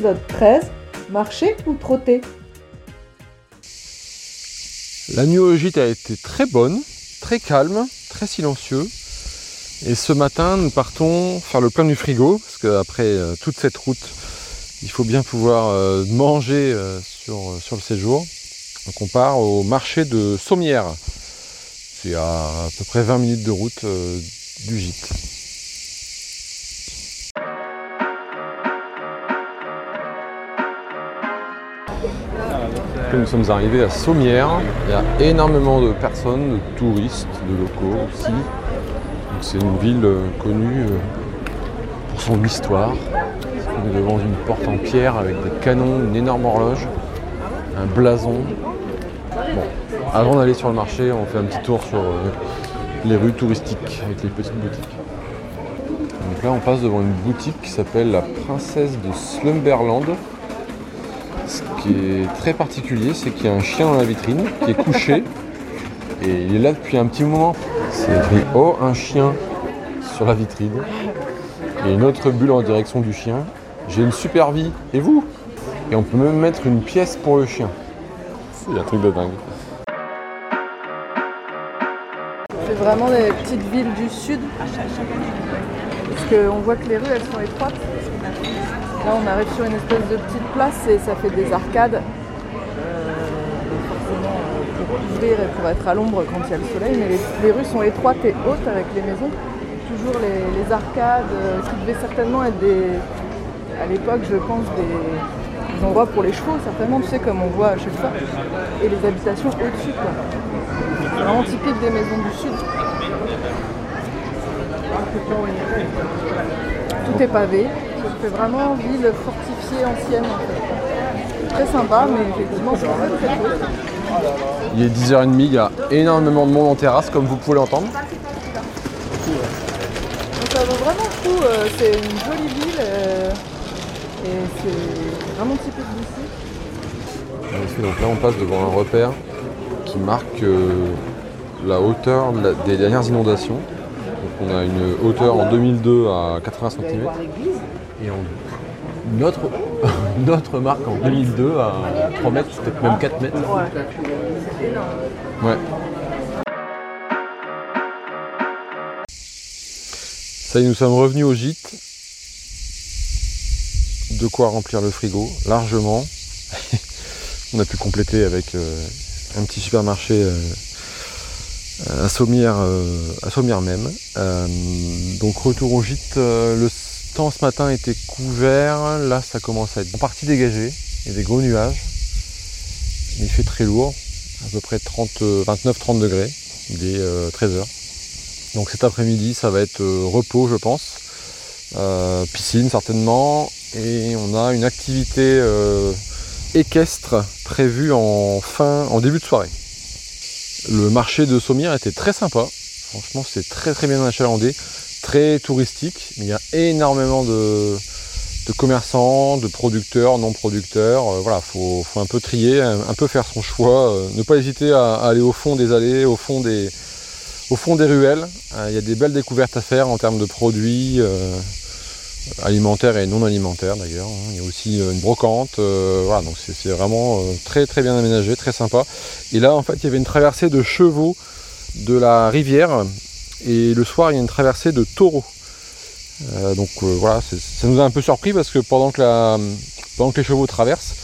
épisode 13, marcher ou trotter La nuit au gîte a été très bonne, très calme, très silencieux. Et ce matin, nous partons faire le plein du frigo, parce qu'après euh, toute cette route, il faut bien pouvoir euh, manger euh, sur, sur le séjour. Donc on part au marché de Sommières. C'est à à peu près 20 minutes de route du gîte. Nous sommes arrivés à Sommières. Il y a énormément de personnes, de touristes, de locaux aussi. C'est une ville euh, connue euh, pour son histoire. On est devant une porte en pierre avec des canons, une énorme horloge, un blason. Avant d'aller sur le marché, on fait un petit tour sur euh, les rues touristiques avec les petites boutiques. Donc là, on passe devant une boutique qui s'appelle la Princesse de Slumberland. Ce qui est très particulier, c'est qu'il y a un chien dans la vitrine qui est couché et il est là depuis un petit moment. C'est écrit Oh, un chien sur la vitrine. Et une autre bulle en direction du chien. J'ai une super vie. Et vous? Et on peut même mettre une pièce pour le chien. C'est un truc de dingue. C'est vraiment des petites villes du sud. Parce qu'on voit que les rues, elles sont étroites. Là, on arrive sur une espèce de petite place et ça fait des arcades. Euh, forcément, euh, pour couvrir et pour être à l'ombre quand il y a le soleil. Mais les, rues sont étroites et hautes avec les maisons. Toujours les, arcades euh, qui devaient certainement être des, à l'époque, je pense, des, endroits pour les chevaux, certainement, tu sais, comme on voit à chaque fois. Et les habitations au-dessus, quoi. C'est vraiment typique des maisons du sud. Tout est pavé. Fait vraiment ville fortifiée ancienne en fait. Très sympa, mais effectivement c'est très très beau. Il est 10h30, il y a énormément de monde en terrasse, comme vous pouvez l'entendre. Ça vaut vraiment le coup, euh, c'est une jolie ville euh, et c'est vraiment typique d'ici. Donc là, on passe devant un repère qui marque euh, la hauteur des dernières inondations. Donc on a une hauteur en 2002 à 80 cm et une autre marque en 2002 à 3 mètres, peut-être même 4 mètres. Ouais. Ça y est, nous sommes revenus au gîte. De quoi remplir le frigo, largement. On a pu compléter avec euh, un petit supermarché euh, à Sommières, euh, à Sommières même. Euh, donc retour au gîte, euh, le temps ce matin était couvert, là ça commence à être en partie dégagé, il y a des gros nuages, il fait très lourd, à peu près 29-30 degrés, il est 13h. Donc cet après-midi ça va être euh, repos je pense, Euh, piscine certainement, et on a une activité euh, équestre prévue en fin, en début de soirée. Le marché de Sommières était très sympa. Franchement, c'est très très bien achalandé, très touristique. Il y a énormément de, commerçants, de producteurs, non producteurs. Euh, voilà, faut, un peu trier, un, peu faire son choix. euh, ne pas hésiter à, aller au fond des allées, au fond des, au fond des ruelles. Euh, il y a des belles découvertes à faire en termes de produits. alimentaires et non alimentaires d'ailleurs. hein. Il y a aussi une brocante. voilà, donc c'est vraiment très très bien aménagé, très sympa. Et là en fait il y avait une traversée de chevaux de la rivière et le soir il y a une traversée de taureaux. Euh, donc euh, voilà, ça nous a un peu surpris parce que pendant que, les chevaux traversent,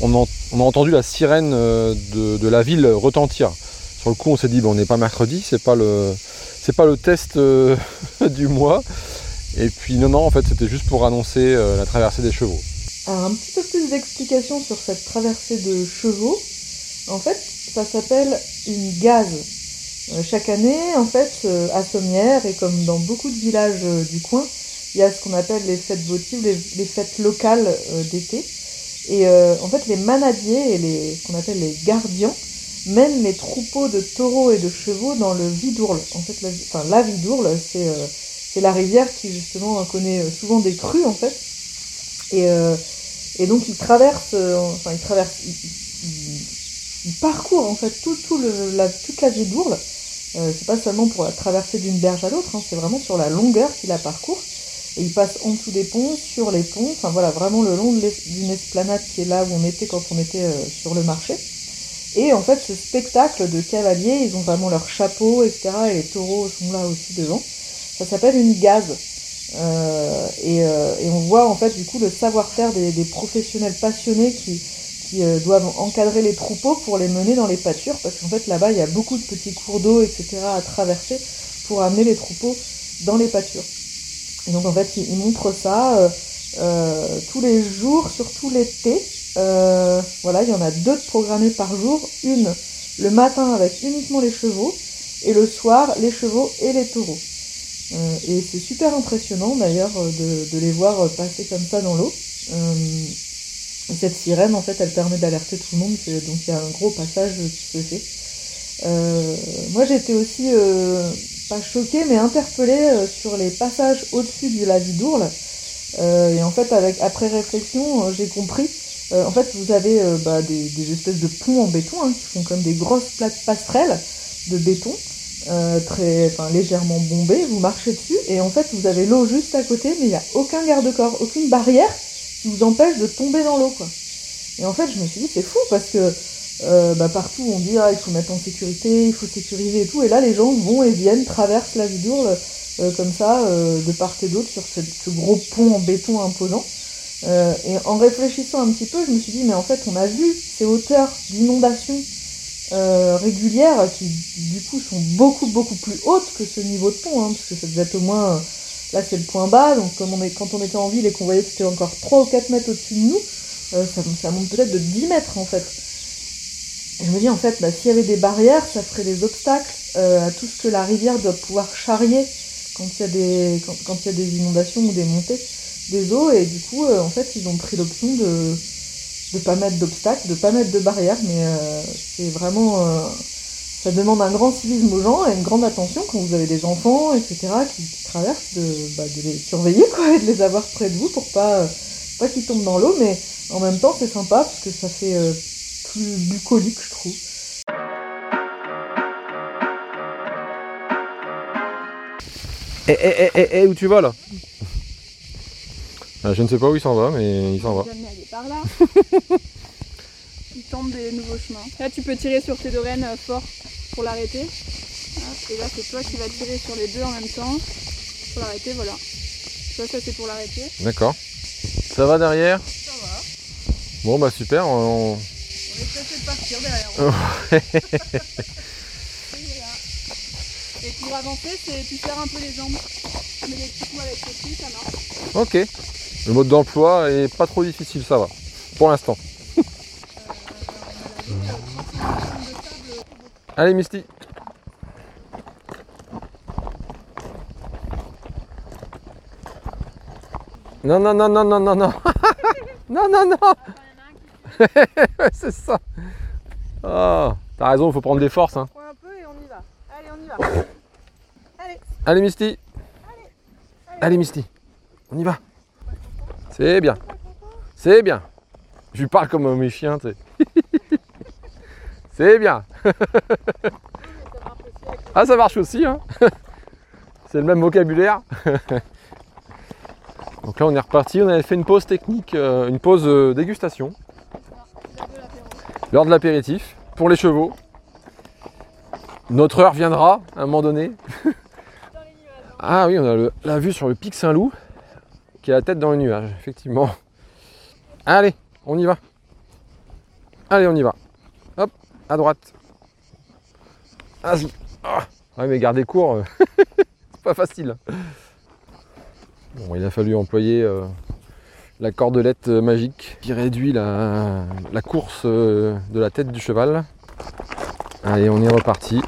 on, a entendu la sirène euh, de, la ville retentir. Sur le coup on s'est dit bon, on n'est pas mercredi, c'est pas le pas le test du mois. Et puis non non en fait c'était juste pour annoncer la traversée des chevaux. Alors un petit peu plus d'explications sur cette traversée de chevaux. En fait, ça s'appelle une gaze. Euh, chaque année, en fait, euh, à Sommières, et comme dans beaucoup de villages euh, du coin, il y a ce qu'on appelle les fêtes votives, les, fêtes locales d'été. Et en fait, les manadiers et les ce qu'on appelle les gardiens mènent les troupeaux de taureaux et de chevaux dans le Vidourle. En fait, la, enfin, la Vidourle, c'est c'est la rivière qui justement connaît euh, souvent des crues en fait. Et, euh, et donc ils traversent, enfin ils traversent, ils, ils- ils parcourent en fait tout, tout le, la, toute la Vidourle. Euh, c'est pas seulement pour la traversée d'une berge à l'autre, hein, c'est vraiment sur la longueur qu'ils la parcourent. Et ils passent en dessous des ponts, sur les ponts, enfin voilà, vraiment le long d'une esplanade qui est là où on était quand on était sur le marché. Et en fait, ce spectacle de cavaliers, ils ont vraiment leur chapeau, etc. Et les taureaux sont là aussi devant. Ça s'appelle une gaze. Euh, euh, et, on voit en fait du coup le savoir-faire des, professionnels passionnés qui, euh, doivent encadrer les troupeaux pour les mener dans les pâtures, parce qu'en fait là-bas il y a beaucoup de petits cours d'eau, etc. à traverser pour amener les troupeaux dans les pâtures. Et donc en fait ils, montrent ça tous les jours, surtout l'été. voilà, il y en a deux programmés par jour, une le matin avec uniquement les chevaux, et le soir les chevaux et les taureaux. Euh, et c'est super impressionnant d'ailleurs euh, de, les voir euh, passer comme ça dans l'eau. Cette sirène, en fait, elle permet d'alerter tout le monde, donc il y a un gros passage qui se fait. moi j'étais aussi pas choquée mais interpellée sur les passages au-dessus du lavis d'Ourle. et en fait après réflexion j'ai compris. en fait vous avez bah, des, espèces de ponts en béton hein, qui font comme des grosses plaques passerelles de béton. Euh, très, légèrement bombé, vous marchez dessus et en fait vous avez l'eau juste à côté, mais il n'y a aucun garde-corps, aucune barrière vous empêche de tomber dans l'eau. quoi. Et en fait je me suis dit c'est fou parce que euh, bah, partout on dit ah, il faut mettre en sécurité, il faut sécuriser et tout, et là les gens vont et viennent, traversent la Vidourle euh, comme ça, de part et d'autre sur ce, gros pont en béton imposant. et en réfléchissant un petit peu, je me suis dit mais en fait on a vu ces hauteurs d'inondation euh, régulières qui du coup sont beaucoup beaucoup plus hautes que ce niveau de pont, hein, parce que ça devait être au moins, euh, là c'est le point bas, donc comme on quand on était en ville et qu'on voyait que c'était encore 3 ou 4 mètres au-dessus de nous, euh, ça, monte peut-être de 10 mètres en fait. Et je me dis en fait, bah, s'il y avait des barrières, ça ferait des obstacles à tout ce que la rivière doit pouvoir charrier quand il y a des, inondations ou des montées des eaux, et du coup en fait ils ont pris l'option de de pas mettre d'obstacles, de pas mettre de barrières, mais euh, c'est vraiment euh, ça demande un grand civisme aux gens et une grande attention quand vous avez des enfants, etc., qui, traversent, de, bah, de, les surveiller quoi, et de les avoir près de vous pour pas, pas qu'ils tombent dans l'eau, mais en même temps c'est sympa parce que ça fait euh, plus bucolique, je trouve. Eh, eh, eh, eh, où tu vas là? Ah, je ne sais pas où il s'en va, mais il s'en va. par là. tente des nouveaux chemins. Là, tu peux tirer sur tes deux rennes euh, fort pour l'arrêter. Et là, c'est toi qui vas tirer sur les deux en même temps pour l'arrêter. Voilà. Ça, ça c'est pour l'arrêter. D'accord. Ça va derrière? Ça va. Bon, bah super. On, on est pressé de partir derrière. Et pour avancer, tu serres un peu les jambes. Tu mets des petits coups avec tes pieds, ça marche. Ok. Le mode d'emploi est pas trop difficile, ça va. Pour l'instant. Allez Misty. Non, non, non, non, non, non, non. non, non, non. c'est ça. Oh, T'as raison, il faut prendre des forces. Hein. Un peu et on y va. Allez, on y va. Allez. Allez Misty. Allez, Allez Misty. On y va. C'est bien. C'est bien. Je lui parle comme mes chiens, tu sais. C'est bien. ah, ça marche aussi, hein. C'est le même vocabulaire. Donc là, on est reparti. On avait fait une pause technique, euh, une pause euh, dégustation. Lors de l'apéritif, pour les chevaux. Notre heure viendra à un moment donné. ah oui, on a la vue sur le pic Saint-Loup qui a la tête dans le nuage, effectivement. Allez, on y va. Allez, on y va. À droite. Vas-y. Ah, ouais, mais garder court, euh, c'est pas facile. Bon, il a fallu employer euh, la cordelette magique qui réduit la, la course euh, de la tête du cheval. Allez, on est reparti.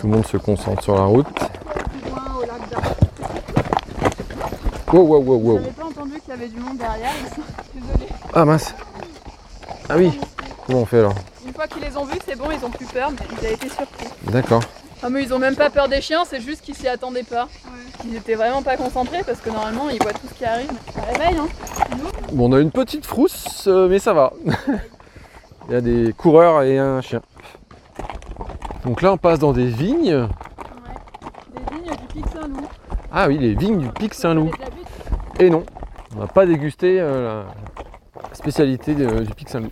Tout le monde se concentre sur la route. Wow, wow, wow, wow. J'avais pas entendu qu'il y avait du monde derrière, désolé. Ah mince. Ah oui. Comment on fait alors Une fois qu'ils les ont vus, c'est bon, ils ont plus peur, mais ils ont été surpris. D'accord. Ah mais ils ont même pas peur des chiens, c'est juste qu'ils s'y attendaient pas. Ils étaient vraiment pas concentrés parce que normalement ils voient tout ce qui arrive. Ça réveille hein Bon on a une petite frousse euh, mais ça va. Il y a des coureurs et un chien. Donc là on passe dans des vignes. Ouais, des vignes du Pic Saint-Loup. Ah oui, les vignes du Pic Saint-Loup. Et non, on n'a pas dégusté euh, la spécialité de- du Pic Saint-Loup.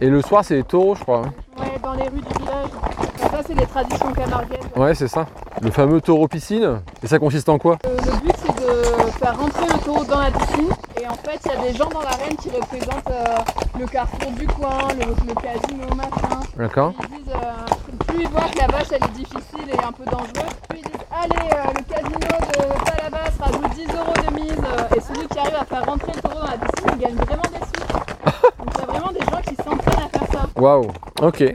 Et le soir, c'est les taureaux, je crois. Ouais, dans les rues du village. Ça, c'est les traditions camarguaises. Ouais, c'est ça. Le fameux taureau piscine. Et ça consiste en quoi Euh, le but c'est de faire rentrer le taureau dans la piscine et en fait il y a des gens dans l'arène qui représentent euh, le carrefour du coin, le, le casino machin. D'accord Ils disent, euh, plus ils voient que la vache elle est difficile et un peu dangereuse, plus ils disent allez euh, le casino de Palavas rajoute 10 euros de mise et celui qui arrive à faire rentrer le taureau dans la piscine il gagne vraiment des sous. Donc il y a vraiment des gens qui ça. Waouh Ok. Et là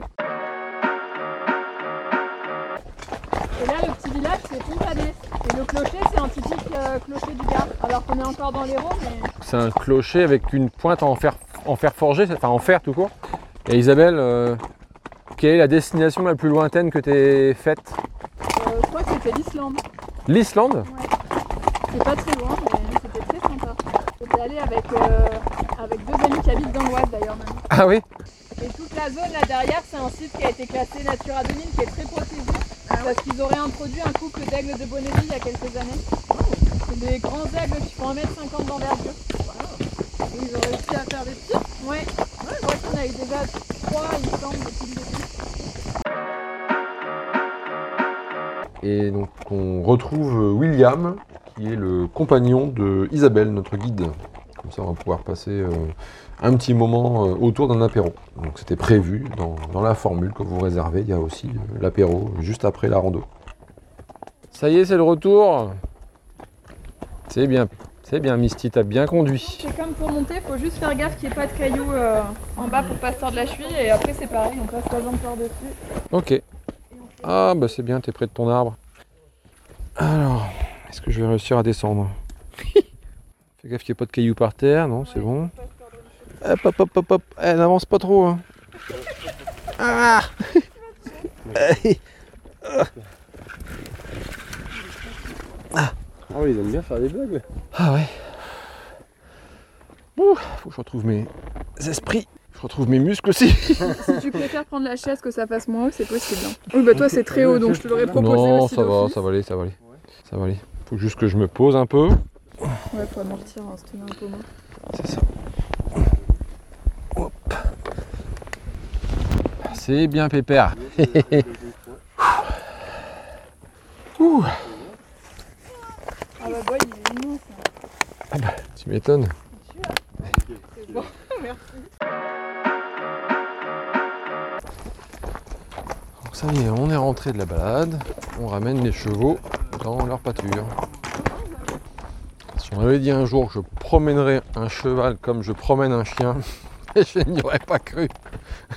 le petit village c'est Pompadet. Et le clocher c'est un typique euh, clocher du Gard. Alors qu'on est encore dans l'Hérault mais C'est un clocher avec une pointe en fer, en fer forgé, enfin en fer tout court. Et Isabelle, euh, quelle est la destination la plus lointaine que t'aies faite? Euh, je crois que c'était l'Islande. L'Islande? C'est pas très loin, mais c'était très sympa. J'étais allée avec, avec deux amis qui habitent dans l'Oise d'ailleurs même. Ah oui? La zone là derrière, c'est un site qui a été classé Natura 2000 qui est très protégé. Parce qu'ils auraient introduit un couple d'aigles de Bonnéville il y a quelques années. C'est des grands aigles qui font 1m50 d'envergure. Et Ils ont réussi à faire des petits. Ouais, je crois qu'on a eu déjà trois, il me semble, depuis le début. Et donc on retrouve William, qui est le compagnon de Isabelle, notre guide. Comme ça on va pouvoir passer euh, un petit moment euh, autour d'un apéro. Donc c'était prévu dans, dans la formule que vous réservez, il y a aussi euh, l'apéro juste après la rando. Ça y est, c'est le retour. C'est bien, c'est bien Misty, t'as bien conduit. C'est comme pour monter, faut juste faire gaffe qu'il n'y ait pas de cailloux euh, en bas pour pas se tordre la cheville et après c'est pareil, on passe la jambe par-dessus. Ok. Ah bah c'est bien, t'es près de ton arbre. Alors, est-ce que je vais réussir à descendre? Fais gaffe qu'il n'y ait pas de cailloux par terre, non, c'est bon. Hop hop hop hop hop, Eh, n'avance pas trop. hein. Ah Ah oui, ils aiment bien faire des blagues. Ah ouais. Ouh, faut que je retrouve mes esprits. Je retrouve mes muscles aussi. Si tu préfères prendre la chaise que ça fasse moins haut, c'est possible. hein. Oui, bah toi c'est très haut donc je te l'aurais proposé Non, aussi. ça va, ça va aller, ça va aller. Ça va aller. Faut juste que je me pose un peu. Ouais, faut amortir, hein, se tenir un peu moins. C'est ça. Hop. C'est bien pépère. Ouh, Ah bah boy, il est immense. hein. tu m'étonnes. C'est bon, merci. Donc ça y est, on est rentré de la balade. On ramène les chevaux dans leur pâture. On avait dit un jour que je promènerais un cheval comme je promène un chien, je n'y aurais pas cru.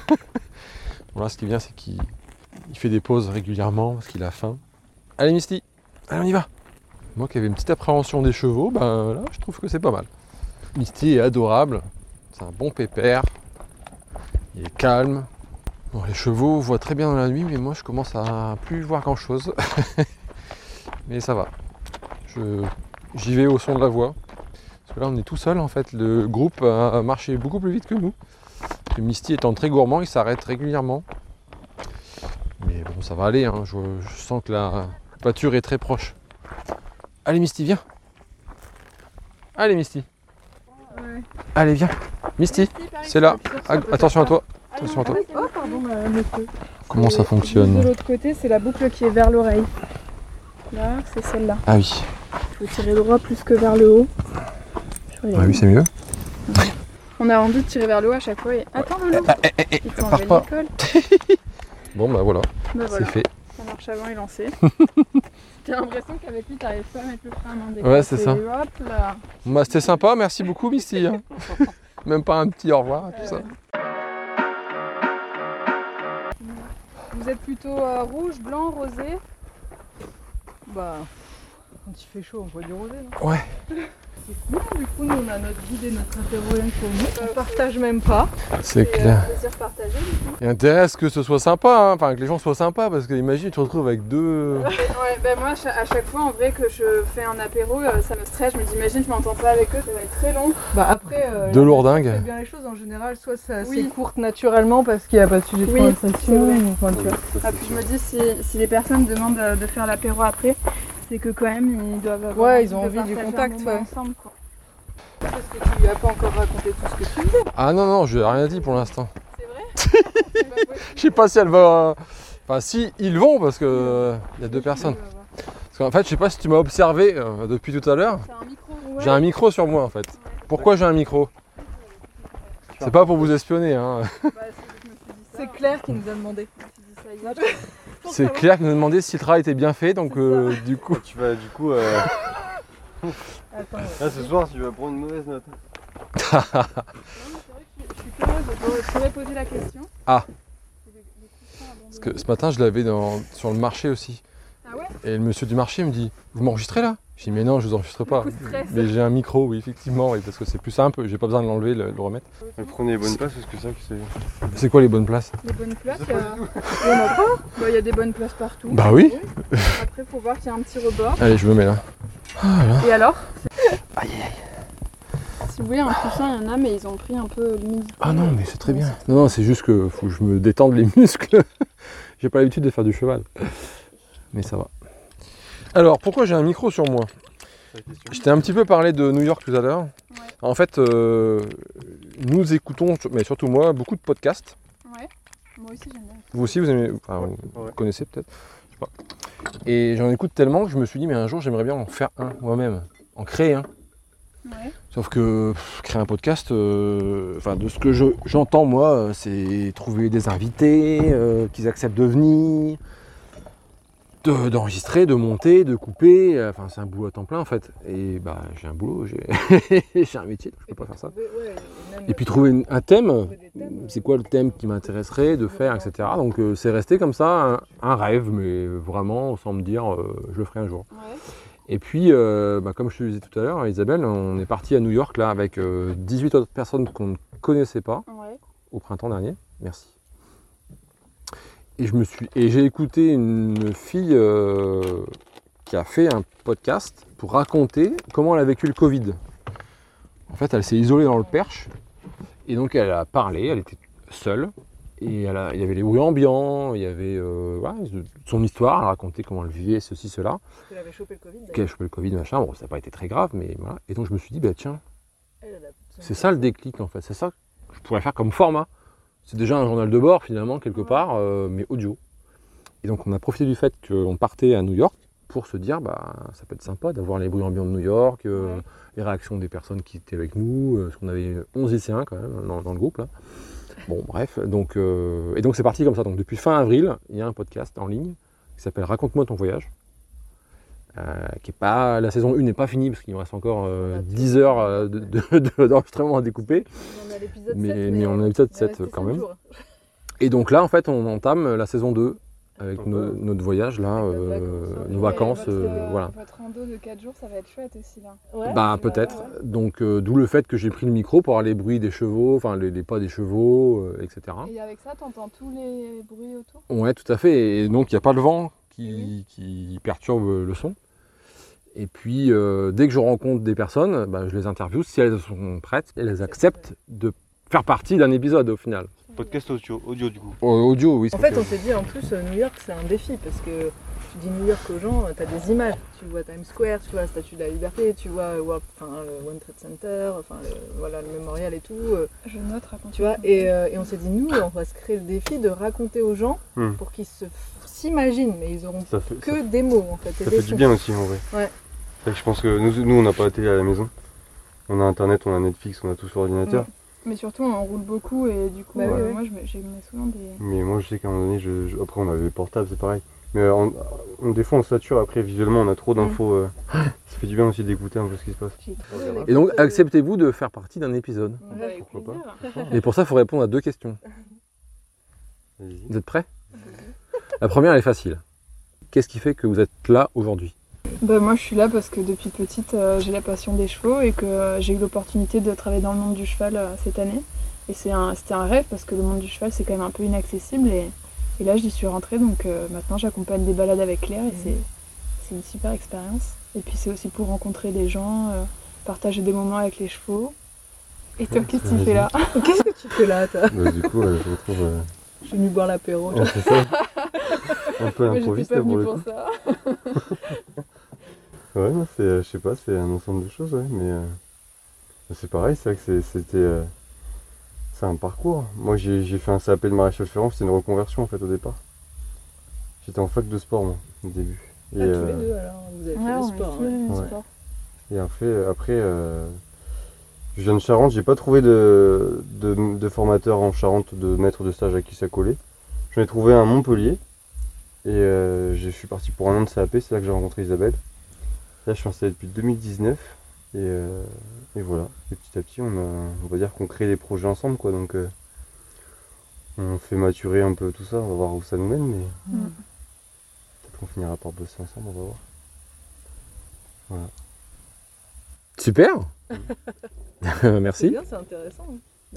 bon là, ce qui vient, c'est qu'il il fait des pauses régulièrement parce qu'il a faim. Allez Misty, allez on y va. Moi qui avais une petite appréhension des chevaux, ben là, je trouve que c'est pas mal. Misty est adorable, c'est un bon pépère, il est calme, les chevaux voient très bien dans la nuit, mais moi je commence à plus voir grand chose. mais ça va. Je- J'y vais au son de la voix. Parce que là on est tout seul en fait. Le groupe a marché beaucoup plus vite que nous. Le Misty étant très gourmand, il s'arrête régulièrement. Mais bon, ça va aller. hein. Je, je sens que la pâture est très proche. Allez Misty, viens. Allez Misty. Ouais. Allez, viens. Misty, c'est là. Ah, attention à toi. Attention à toi. Oh, pardon, monsieur. Comment ça fonctionne De l'autre côté, c'est la boucle qui est vers l'oreille. Là, c'est celle-là. Ah oui. Faut tirer droit plus que vers le haut. Ah oui, c'est mieux. On a envie de tirer vers le haut à chaque fois. Et... Attends, le loup Il faut enlever pas. l'école. Bon bah voilà, Bah c'est voilà, fait. ça marche avant et lancé. J'ai l'impression qu'avec lui, t'arrives pas à mettre le frein à main Ouais, c'est ça. Hop là. Bah, c'était sympa, merci beaucoup Misty. hein. Même pas un petit au revoir, tout ça. Euh, Vous êtes plutôt euh, rouge, blanc, rosé? Bah, quand il fait chaud, on voit du rosé, non Ouais. C'est cool, du coup, nous, on a notre guide et notre apéro pour nous. On partage même pas. C'est clair. euh, plaisir partagé du coup. Il y a intérêt à ce que ce soit sympa, hein. enfin que les gens soient sympas, parce que imagine tu te retrouves avec deux. Ouais, ben moi, à cha- à chaque fois, en vrai, que je fais un apéro, euh, ça me stresse. Je me dis, imagine, je m'entends pas avec eux, ça va être très long. Bah, après, euh, Deux la lourdingues. nature fait bien les choses en général, soit ça Oui. s'écourte naturellement parce qu'il n'y a pas de sujet de Oui, conversation. c'est enfin, tu vois. Ah, puis je me dis, si, si les personnes demandent de faire l'apéro après, C'est que quand même, ils doivent avoir Ouais, envie ils ont envie du contact, ouais. ensemble, quoi. Parce que tu lui as pas encore raconté tout ce que tu faisais. Ah non, non, je n'ai rien dit pour l'instant. C'est vrai. Je sais pas si elle va. Enfin, si, ils vont parce que il y a deux personnes. Parce qu'en fait, je sais pas si tu m'as observé euh, depuis tout à l'heure. J'ai un micro sur moi en fait. Pourquoi j'ai un micro? C'est pas pour vous espionner, hein. Bah, c'est- je me suis dit ça. C'est Claire qui nous a demandé. C'est. Claire qui nous a demandé si le travail était bien fait, donc euh, du coup. Tu vas du coup. euh, Attends, Là ce soir tu vas prendre une mauvaise note. Non, mais c'est vrai que je suis curieuse, je pourrais- poser la question. Ah. Parce que ce matin, je l'avais dans- sur le marché aussi. Ah ouais? Et le monsieur du marché me dit Vous m'enregistrez là? Je dis Mais non, je vous enregistre pas. Mais j'ai un micro, oui, effectivement, oui, parce que c'est plus simple, j'ai pas besoin de l'enlever, le, le remettre. Mais prenez les bonnes places parce que ça que c'est. C'est quoi les bonnes places? Les bonnes places, pas euh, il y en a pas? Bah, il y a des bonnes places partout. Bah oui Après, faut voir qu'il y a un petit rebord. Allez, je me mets là. Et alors? Aïe Si vous voulez, un coussin, il y en a, mais ils ont pris un peu l'humidité. Ah non, mais c'est très bien. Non, non, c'est juste que faut que je me détende les muscles. j'ai pas l'habitude de faire du cheval. Mais ça va. Alors, pourquoi j'ai un micro sur moi Je t'ai un petit peu parlé de New York tout à l'heure. En fait, euh, nous écoutons, mais surtout moi, beaucoup de podcasts. Ouais. Moi aussi, j'aime bien. Vous aussi, vous aimez, enfin, Ouais, vous ouais. connaissez peut-être. Je sais pas. Et j'en écoute tellement que je me suis dit, mais un jour, j'aimerais bien en faire un moi-même, en créer un. Ouais. Sauf que pff, créer un podcast, euh, enfin de ce que je- j'entends moi, euh, c'est trouver des invités, euh, qu'ils acceptent de venir, d'enregistrer, de, monter, de couper. euh, Enfin c'est un boulot à temps plein en fait. Et bah j'ai un boulot, j'ai un métier, donc je peux pas faire ça. Et puis trouver un thème, c'est quoi le thème qui m'intéresserait de faire, etc. Donc euh, c'est resté comme ça un, un rêve, mais vraiment sans me dire euh, je le ferai un jour. Ouais. Et puis, euh, bah, comme je te disais tout à l'heure, Isabelle, on est parti à New York là avec euh, 18 autres personnes qu'on ne connaissait pas Ouais. au printemps dernier. Merci. Et je me suis et j'ai écouté une fille euh, qui a fait un podcast pour raconter comment elle a vécu le Covid. En fait, elle s'est isolée dans le Perche et donc elle a parlé. Elle était seule et elle a- il y avait les bruits ambiants, il y avait euh, son histoire. Elle racontait comment elle vivait ceci, cela Elle avait chopé le Covid. qu'elle chopé le Covid, machin. Bon, ça n'a pas été très grave, mais voilà. Et donc je me suis dit, bah tiens, c'est ça le déclic en fait. C'est ça que je pourrais faire comme format. C'est déjà un journal de bord finalement, quelque part, euh, mais audio. Et donc on a profité du fait qu'on partait à New York pour se dire, bah ça peut être sympa d'avoir les bruits ambiants de New York, euh, Ouais. les réactions des personnes qui étaient avec nous, euh, parce qu'on avait 11 lycéens quand même dans, dans le groupe là. Bon, bref, donc, et donc c'est parti comme ça. Donc depuis fin avril, il y a un podcast en ligne qui s'appelle Raconte-moi ton voyage. Euh, qui est pas, la saison 1 n'est pas finie parce qu'il me reste encore euh, On a 10 heures euh, de- de- d'enregistrement à découper. On est à l'épisode Mais, 7, mais on a l'épisode 7 quand même. Et donc là, en fait, on entame la saison 2 avec nos- notre voyage, là, Avec euh, notre vacances, ouais. nos Ouais, vacances, votre, voilà. Votre rando de 4 jours, ça va être chouette aussi là. Bah peut-être. Donc euh, d'où le fait que j'ai pris le micro pour avoir les bruits des chevaux, enfin les, les pas des chevaux, euh, etc. Et avec ça, t'entends tous les bruits autour? Ouais, tout à fait. Et donc il n'y a pas le vent? Qui, qui perturbe le son. Et puis euh, dès que je rencontre des personnes, bah, je les interviewe. Si elles sont prêtes, elles acceptent de faire partie d'un épisode au final. Podcast audio, audio du coup. Au- Audio, oui. En fait, on s'est dit en plus, euh, New York, c'est un défi parce que tu dis New York aux gens, tu as des images. Tu vois Times Square, tu vois la Statue de la Liberté, tu vois euh, World- enfin, le One Trade Center, enfin, le, voilà, le mémorial et tout. euh, Je note, raconte. tu vois, et, euh, et on s'est dit, nous, on va se créer le défi de raconter aux gens Hmm. pour qu'ils se s'imaginent, mais ils auront Ça fait, ça, que des mots en fait. et ça des fait du sons. bien aussi en vrai. Ouais. Que je pense que nous, nous on n'a pas la télé à la maison. On a internet, on a Netflix, on a tout sur l'ordinateur. Mais surtout, on roule beaucoup et du coup, Bah euh, moi, je me, j'ai mis souvent des. Mais moi je sais qu'à un moment donné, je, je- après on avait les portables, c'est pareil. Mais euh, on, on- des fois on sature, après visuellement on a trop d'infos. euh, ça fait du bien aussi d'écouter un peu ce qui se passe. Et donc acceptez-vous de faire partie d'un épisode? Ouais, pourquoi plaisir. Et pour ça, il faut répondre à deux questions. Vous êtes prêts? La première, elle est facile. Qu'est-ce qui fait que vous êtes là aujourd'hui? Bah, moi, je suis là parce que depuis petite, euh, j'ai la passion des chevaux et que euh, j'ai eu l'opportunité de travailler dans le monde du cheval euh, cette année. Et c'est un- c'était un rêve parce que le monde du cheval, c'est quand même un peu inaccessible. Et, et là, j'y suis rentrée. Donc euh, maintenant, j'accompagne des balades avec Claire et c'est c'est une super expérience. Et puis, c'est aussi pour rencontrer des gens, euh, partager des moments avec les chevaux. Et toi, qu'est-ce que tu fais là Qu'est-ce que tu fais là toi Bah, du coup, euh, je retrouve. euh, Je suis venue boire l'apéro. ça. Un peu improviste pour le pour coup. ça. Ouais, non, c'est, euh, je sais pas, c'est un ensemble de choses, ouais, mais euh, c'est pareil, c'est vrai que c'est- c'était. euh, c'est un parcours. Moi, j'ai j'ai fait un CAP de maréchal ferrant, c'était une reconversion en fait au départ. J'étais en fac de sport, moi, au début. Et, Ah, tous euh, les deux alors, vous avez fait le sport. tous. Et après, euh, après euh, je viens de Charente, j'ai pas trouvé de, de, de formateur en Charente, de maître de stage à qui ça collait. J'en ai trouvé un à Montpellier. Et euh, je suis parti pour un an de CAP, c'est là que j'ai rencontré Isabelle. Là, je suis installé depuis 2019. Et, euh, et voilà. Et petit à petit, on, a- on va dire qu'on crée des projets ensemble, quoi. Donc, euh, on fait maturer un peu tout ça, on va voir où ça nous mène, mais Mm. peut-être qu'on finira par bosser ensemble, on va voir. Super C'est Merci. c'est intéressant.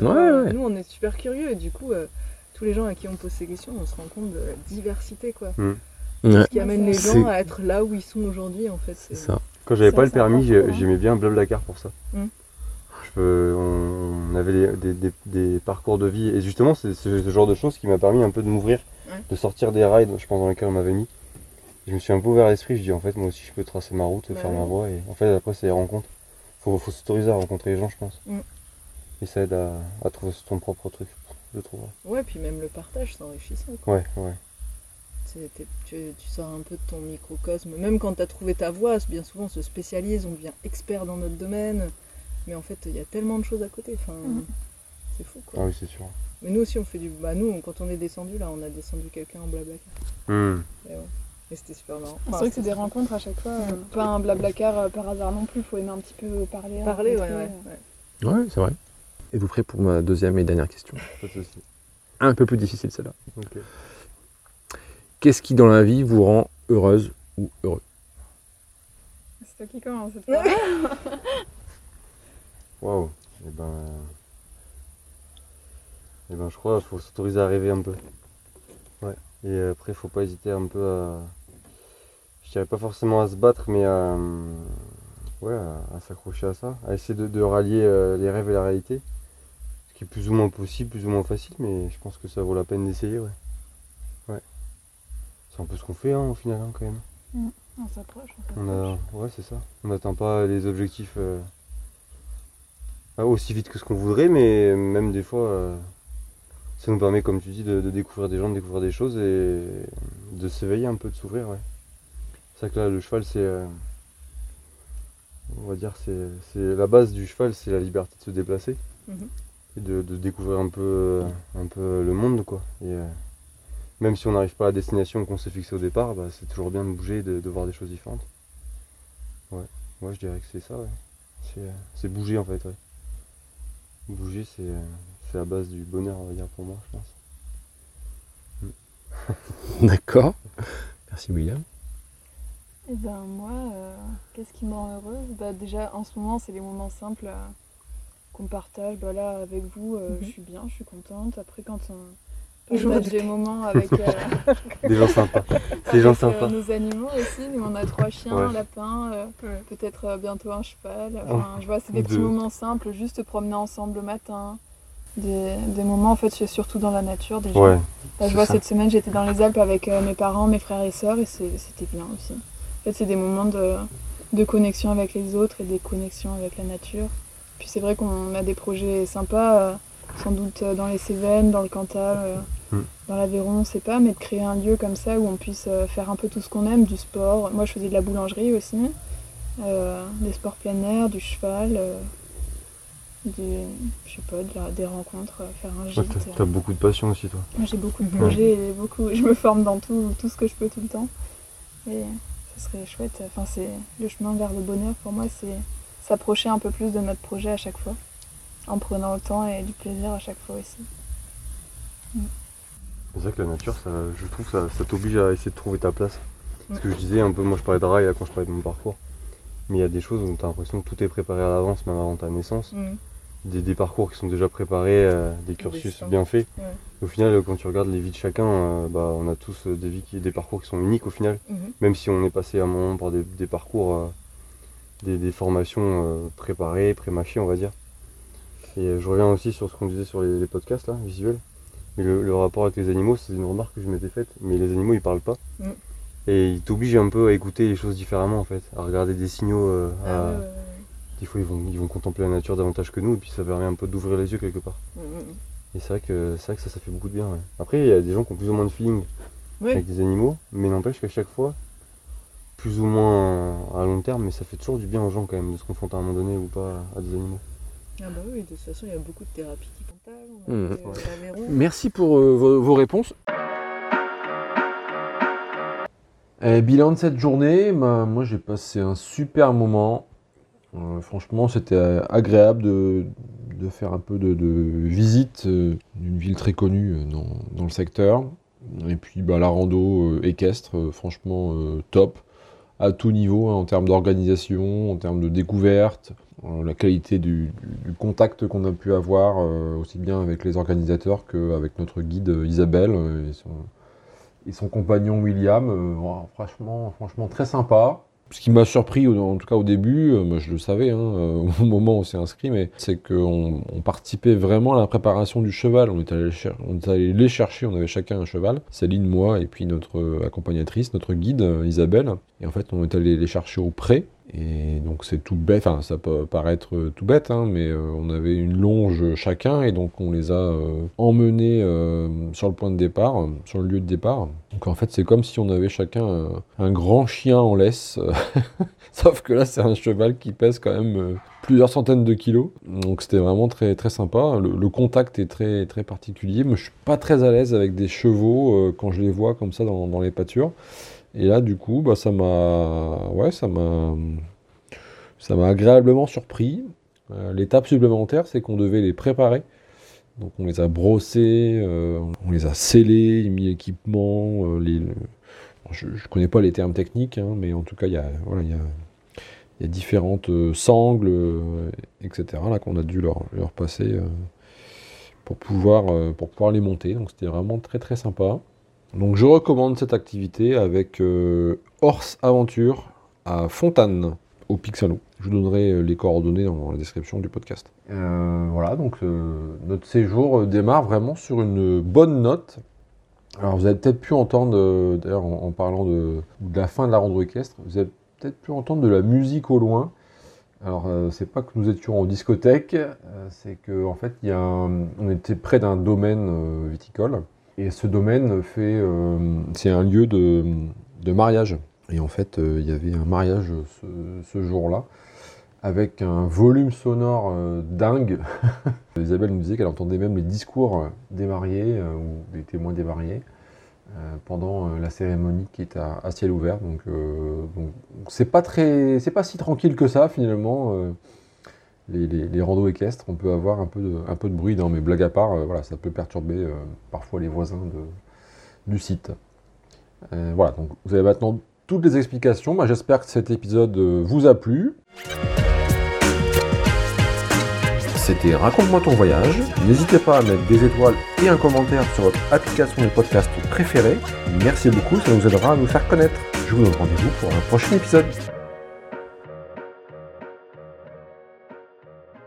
Ouais, Euh, ouais. Nous, on est super curieux et du coup, euh, tous les gens à qui on pose ces questions, on se rend compte de la diversité, quoi. Ouais, Ce qui amène les gens à être là où ils sont aujourd'hui, en fait. c'est ça. Quand j'avais pas le permis, hein. j'aimais bien Blablacar pour ça. Mm. Je peux- on, avait des, des- des parcours de vie et justement c'est ce genre de choses qui m'a permis un peu de m'ouvrir, Ouais. de sortir des rails, je pense dans lesquels on m'avait mis. Je me suis un peu ouvert l'esprit, je dis en fait moi aussi je peux tracer ma route, Bah faire ouais. ma voie et en fait après c'est les rencontres. Faut, faut s'autoriser à rencontrer les gens je pense. Mm. Et ça aide à, à trouver son propre truc, je trouve. Ouais, puis même le partage, c'est enrichissant. quoi. Ouais, ouais. C'est- Tu, tu sors un peu de ton microcosme. Même quand tu as trouvé ta voie, bien souvent on se spécialise, on devient expert dans notre domaine. Mais en fait, il y a tellement de choses à côté. Enfin, Mhm. C'est fou, quoi. Ah oui c'est sûr. Mais nous aussi, on fait du. Bah, nous, quand on est descendu, là, on a descendu quelqu'un en blabla. Mm. Et, ouais. Et c'était super marrant. C'est Enfin, vrai que c'est des rencontres à chaque fois. euh, Pas un blablacar euh, par hasard non plus, faut aimer un petit peu parler. Parler, ouais, euh. ouais. Ouais, c'est vrai. Êtes-vous prêt pour ma deuxième et dernière question? Pas de souci. Un peu plus difficile celle-là. Ok. Qu'est-ce qui dans la vie vous rend heureuse ou heureux C'est toi qui commence cette fois. Waouh. Et ben. Et ben je crois qu'il faut s'autoriser à rêver un peu. Ouais. Et après faut pas hésiter un peu à. Je dirais pas forcément à se battre mais à. Ouais, à, à s'accrocher à ça. À essayer de, de rallier euh, les rêves et la réalité. Ce qui est plus ou moins possible, plus ou moins facile, mais je pense que ça vaut la peine d'essayer. Ouais. C'est un peu ce qu'on fait hein, au final hein, quand même. On s'approche, on a, ouais, c'est ça. On n'atteint pas les objectifs euh, pas aussi vite que ce qu'on voudrait, mais même des fois, euh, ça nous permet, comme tu dis, de, de découvrir des gens, de découvrir des choses et de s'éveiller un peu, de s'ouvrir. Ouais. C'est vrai que là, le cheval, c'est, euh, on va dire, c'est, c'est la base du cheval, c'est la liberté de se déplacer Mhm. et de, de découvrir un peu, un peu le monde, quoi. Et, même si on n'arrive pas à la destination qu'on s'est fixée au départ, bah, c'est toujours bien de bouger et de, de voir des choses différentes. Ouais, ouais je dirais que c'est ça, ouais. C'est, euh, c'est bouger en fait, ouais. Bouger, c'est, euh, c'est la base du bonheur, on va dire, pour moi, je pense. D'accord. Merci William. Et ben moi, euh, qu'est-ce qui me rend heureuse? Bah, Déjà en ce moment c'est les moments simples euh, qu'on partage. Bah, là avec vous, euh, Mhm. je suis bien, je suis contente. Après quand on Partage des moments avec, euh, Des gens sympas. Des gens euh, sympas. nos animaux aussi, nous on a trois chiens, Ouais. un lapin, euh, Ouais. peut-être euh, bientôt un cheval. Enfin, je vois, c'est des Deux. petits moments simples, juste se promener ensemble le matin. Des, des moments en fait, c'est surtout dans la nature déjà. Ouais, Là, je vois, ça. cette semaine, j'étais dans les Alpes avec mes parents, mes frères et sœurs, et c'était bien aussi. En fait, c'est des moments de, de connexion avec les autres et des connexions avec la nature. Puis c'est vrai qu'on a des projets sympas, sans doute euh, dans les Cévennes, dans le Cantal, euh, Mm. dans l'Aveyron, on sait pas, mais de créer un lieu comme ça où on puisse euh, faire un peu tout ce qu'on aime, du sport. Moi, je faisais de la boulangerie aussi, euh, des sports plein air, du cheval, euh, je sais pas, de la- des rencontres, faire un Ouais, gîte. t'as, euh. t'as beaucoup de passion aussi, toi. Moi, j'ai beaucoup de projets et beaucoup, je me forme dans tout, tout ce que je peux tout le temps. Et ce serait chouette. Enfin, c'est le chemin vers le bonheur pour moi, c'est s'approcher un peu plus de notre projet à chaque fois, en prenant le temps et du plaisir à chaque fois aussi. C'est vrai que la nature, ça, je trouve que ça, ça t'oblige à essayer de trouver ta place. Ce que je disais un peu, moi je parlais de rail quand je parlais de mon parcours. Mais il y a des choses où tu as l'impression que tout est préparé à l'avance, même avant ta naissance. Mhm. Des, des parcours qui sont déjà préparés, euh, des cursus bien faits. Ouais. Au final, quand tu regardes les vies de chacun, euh, bah, on a tous des, vies qui, des parcours qui sont uniques au final. Mhm. Même si on est passé à un moment par des, des parcours, euh, des, formations préparées, pré-mâchées, on va dire. Et euh, je reviens aussi sur ce qu'on disait sur les, les podcasts là, visuels. Mais le, le rapport avec les animaux, c'est une remarque que je m'étais faite. Mais les animaux, ils parlent pas. Mm. Et il t'oblige un peu à écouter les choses différemment en fait, à regarder des signaux. euh, Ah à- ouais, ouais, ouais. Des fois ils vont, ils vont contempler la nature davantage que nous et puis ça permet un peu d'ouvrir les yeux quelque part. Mm, mm, Et c'est vrai que c'est vrai que ça, ça fait beaucoup de bien. Après il y a des gens qui ont plus ou moins de feeling avec des animaux, mais n'empêche qu'à chaque fois, plus ou moins à long terme, mais ça fait toujours du bien aux gens quand même de se confronter à un moment donné ou pas à des animaux. Ah bah oui, de toute façon, il y a beaucoup de thérapies qui Mm. euh, l'Aveyron. Merci pour euh, vos, vos réponses. Eh, bilan de cette journée, bah, moi j'ai passé un super moment. Euh, franchement, c'était euh, agréable de, de faire un peu de, de visite euh, d'une ville très connue dans, dans le secteur. Et puis bah, la rando équestre, franchement top, à tout niveau, hein, en termes d'organisation, en termes de découverte, la qualité du, contact qu'on a pu avoir, euh, aussi bien avec les organisateurs qu'avec notre guide euh, Isabelle euh, et, son, compagnon William. Euh, voilà, franchement, franchement, très sympa. Ce qui m'a surpris, en tout cas au début, euh, je le savais hein, euh, au moment où on s'est inscrit, mais c'est qu'on on participait vraiment à la préparation du cheval. On est, allé, les chercher, on avait chacun un cheval, Céline, moi, et puis notre euh, accompagnatrice, notre guide euh, Isabelle. Et en fait, on est allé les chercher au pré. Et donc c'est tout bête, enfin ça peut paraître tout bête, hein, mais euh, on avait une longe chacun et donc on les a euh, emmenés euh, sur le point de départ, sur le lieu de départ. Donc en fait c'est comme si on avait chacun un, grand chien en laisse, sauf que là c'est un cheval qui pèse quand même plusieurs centaines de kilos. Donc c'était vraiment très très sympa. Le, contact est très très particulier. Moi je suis pas très à l'aise avec des chevaux quand je les vois comme ça dans, dans les pâtures. Et là, du coup, bah, ça m'a, ouais, ça m'a, ça m'a agréablement surpris. Euh, L'étape supplémentaire, c'est qu'on devait les préparer. Donc, on les a brossés, euh, on les a scellés, mis l'équipement. euh, je, je connais pas les termes techniques, hein, mais en tout cas, il y a, voilà, il y a, y a différentes sangles, etc. Là, qu'on a dû leur, leur passer pour pouvoir, pour pouvoir les monter. Donc, c'était vraiment très très sympa. Donc je recommande cette activité avec euh, Horse Aventure à Fontaine, au Pixalo. Je vous donnerai euh, les coordonnées dans la description du podcast. Euh, voilà, donc euh, notre séjour démarre vraiment sur une bonne note. Alors vous avez peut-être pu entendre, d'ailleurs en, parlant de, la fin de la rando équestre, vous avez peut-être pu entendre de la musique au loin. Alors c'est pas que nous étions en discothèque, c'est que en fait on était près d'un domaine viticole. Et ce domaine fait, euh, c'est un lieu de, mariage. Et en fait, euh, il y avait un mariage ce, jour-là, avec un volume sonore euh, dingue. Isabelle nous disait qu'elle entendait même les discours des mariés ou des témoins des mariés pendant la cérémonie qui est à, ciel ouvert. Donc, donc c'est pas très, c'est pas si tranquille que ça finalement. Les, les, équestres, on peut avoir un peu de, bruit dans mes blagues à part, euh, voilà, ça peut perturber euh, parfois les voisins du site. Euh, voilà, donc vous avez maintenant toutes les explications. Moi, J'espère que cet épisode vous a plu. C'était Raconte-moi ton voyage. N'hésitez pas à mettre des étoiles et un commentaire sur votre application de podcast préférée. Merci beaucoup, ça nous aidera à nous faire connaître. Je vous donne rendez-vous pour un prochain épisode.